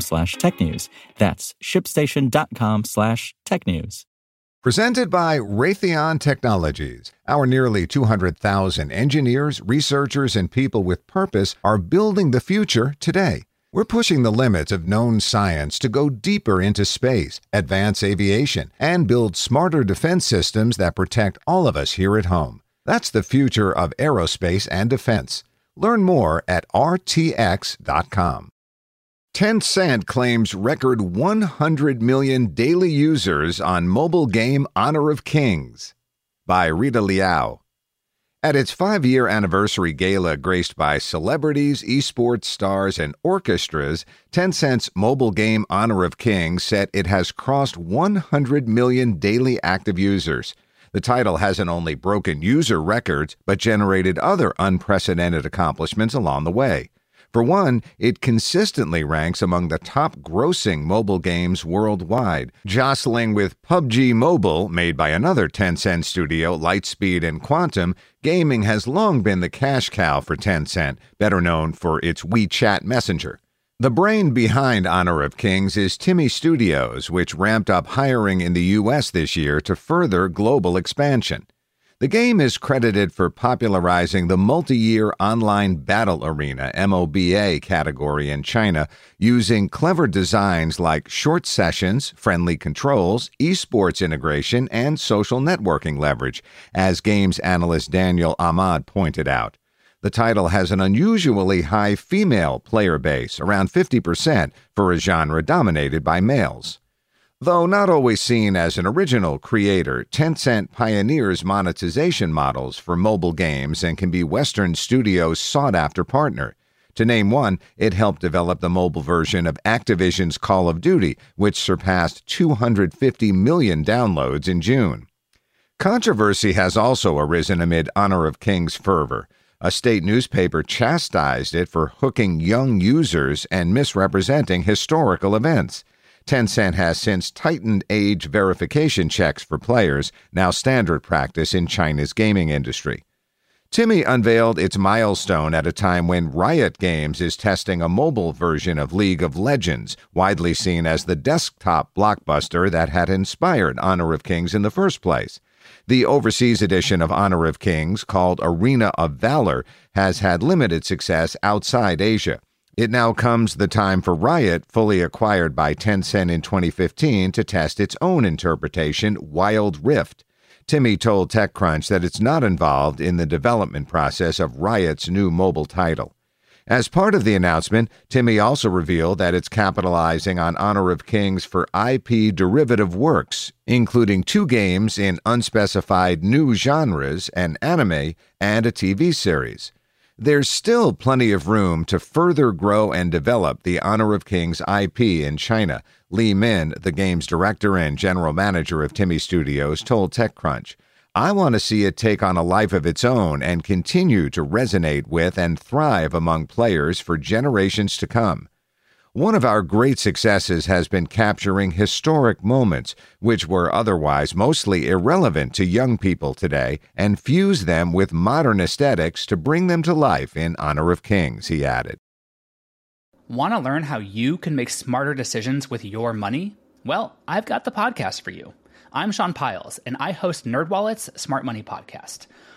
slash technews. That's shipstation.com slash tech news. Presented by Raytheon Technologies. Our nearly 200,000 engineers, researchers, and people with purpose are building the future today. We're pushing the limits of known science to go deeper into space, advance aviation, and build smarter defense systems that protect all of us here at home. That's the future of aerospace and defense. Learn more at rtx.com. Tencent claims record 100 million daily users on mobile game Honor of Kings by Rita Liao. At its five year anniversary gala graced by celebrities, esports stars, and orchestras, Tencent's mobile game Honor of Kings said it has crossed 100 million daily active users. The title hasn't only broken user records, but generated other unprecedented accomplishments along the way. For one, it consistently ranks among the top grossing mobile games worldwide, jostling with PUBG Mobile, made by another Tencent studio, Lightspeed and Quantum. Gaming has long been the cash cow for Tencent, better known for its WeChat Messenger. The brain behind Honor of Kings is TiMi Studios, which ramped up hiring in the U.S. this year to further global expansion. The game is credited for popularizing the multiplayer online battle arena MOBA category in China using clever designs like short sessions, friendly controls, esports integration, and social networking leverage, as games analyst Daniel Ahmad pointed out. The title has an unusually high female player base, around 50% for a genre dominated by males. Though not always seen as an original creator, Tencent pioneers monetization models for mobile games and can be Western studios' sought after partner. To name one, it helped develop the mobile version of Activision's Call of Duty, which surpassed 250 million downloads in June. Controversy has also arisen amid Honor of Kings fervor. A state newspaper chastised it for hooking young users and misrepresenting historical events. Tencent has since tightened age verification checks for players, now standard practice in China's gaming industry. TiMi unveiled its milestone at a time when Riot Games is testing a mobile version of League of Legends, widely seen as the desktop blockbuster that had inspired Honor of Kings in the first place. The overseas edition of Honor of Kings, called Arena of Valor, has had limited success outside Asia. It now comes the time for Riot, fully acquired by Tencent in 2015, to test its own interpretation, Wild Rift. TiMi told TechCrunch that it's not involved in the development process of Riot's new mobile title. As part of the announcement, TiMi also revealed that it's capitalizing on Honor of Kings for IP derivative works, including two games in unspecified new genres, an anime, and a TV series. There's still plenty of room to further grow and develop the Honor of Kings IP in China, Li Min, the game's director and general manager of TiMi Studios, told TechCrunch. I want to see it take on a life of its own and continue to resonate with and thrive among players for generations to come. One of our great successes has been capturing historic moments, which were otherwise mostly irrelevant to young people today, and fuse them with modern aesthetics to bring them to life in honor of kings, he added. Want to learn how you can make smarter decisions with your money? Well, I've got the podcast for you. I'm Sean Pyles, and I host NerdWallet's Smart Money Podcast.